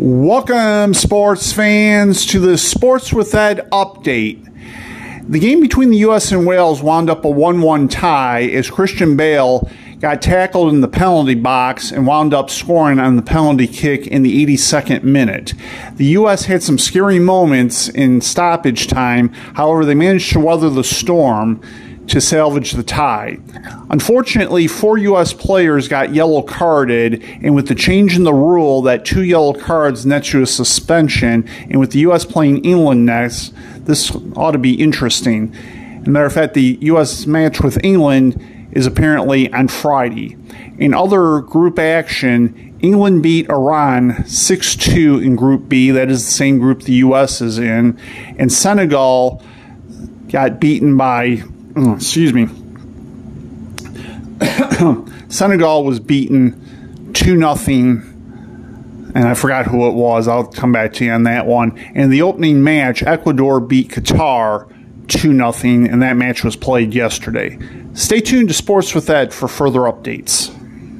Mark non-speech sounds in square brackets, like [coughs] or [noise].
Welcome, sports fans, to the Sports with Ed update. The game between the U.S. and Wales wound up a 1 1 tie as Christian Bale got tackled in the penalty box and wound up scoring on the penalty kick in the 82nd minute. The U.S. had some scary moments in stoppage time, however, they managed to weather the storm to salvage the tie. Unfortunately, four U.S. players got yellow carded, and with the change in the rule that two yellow cards nets you a suspension, and with the U.S. playing England next, this ought to be interesting. As a matter of fact, the U.S. match with England is apparently on Friday. In other group action, England beat Iran 6 2 in Group B, that is the same group the U.S. is in, and Senegal got beaten by oh, excuse me, [coughs] Senegal was beaten 2 nothing, and I forgot who it was. I'll come back to you on that one. In the opening match, Ecuador beat Qatar 2 nothing, and that match was played yesterday. Stay tuned to Sports with Ed for further updates.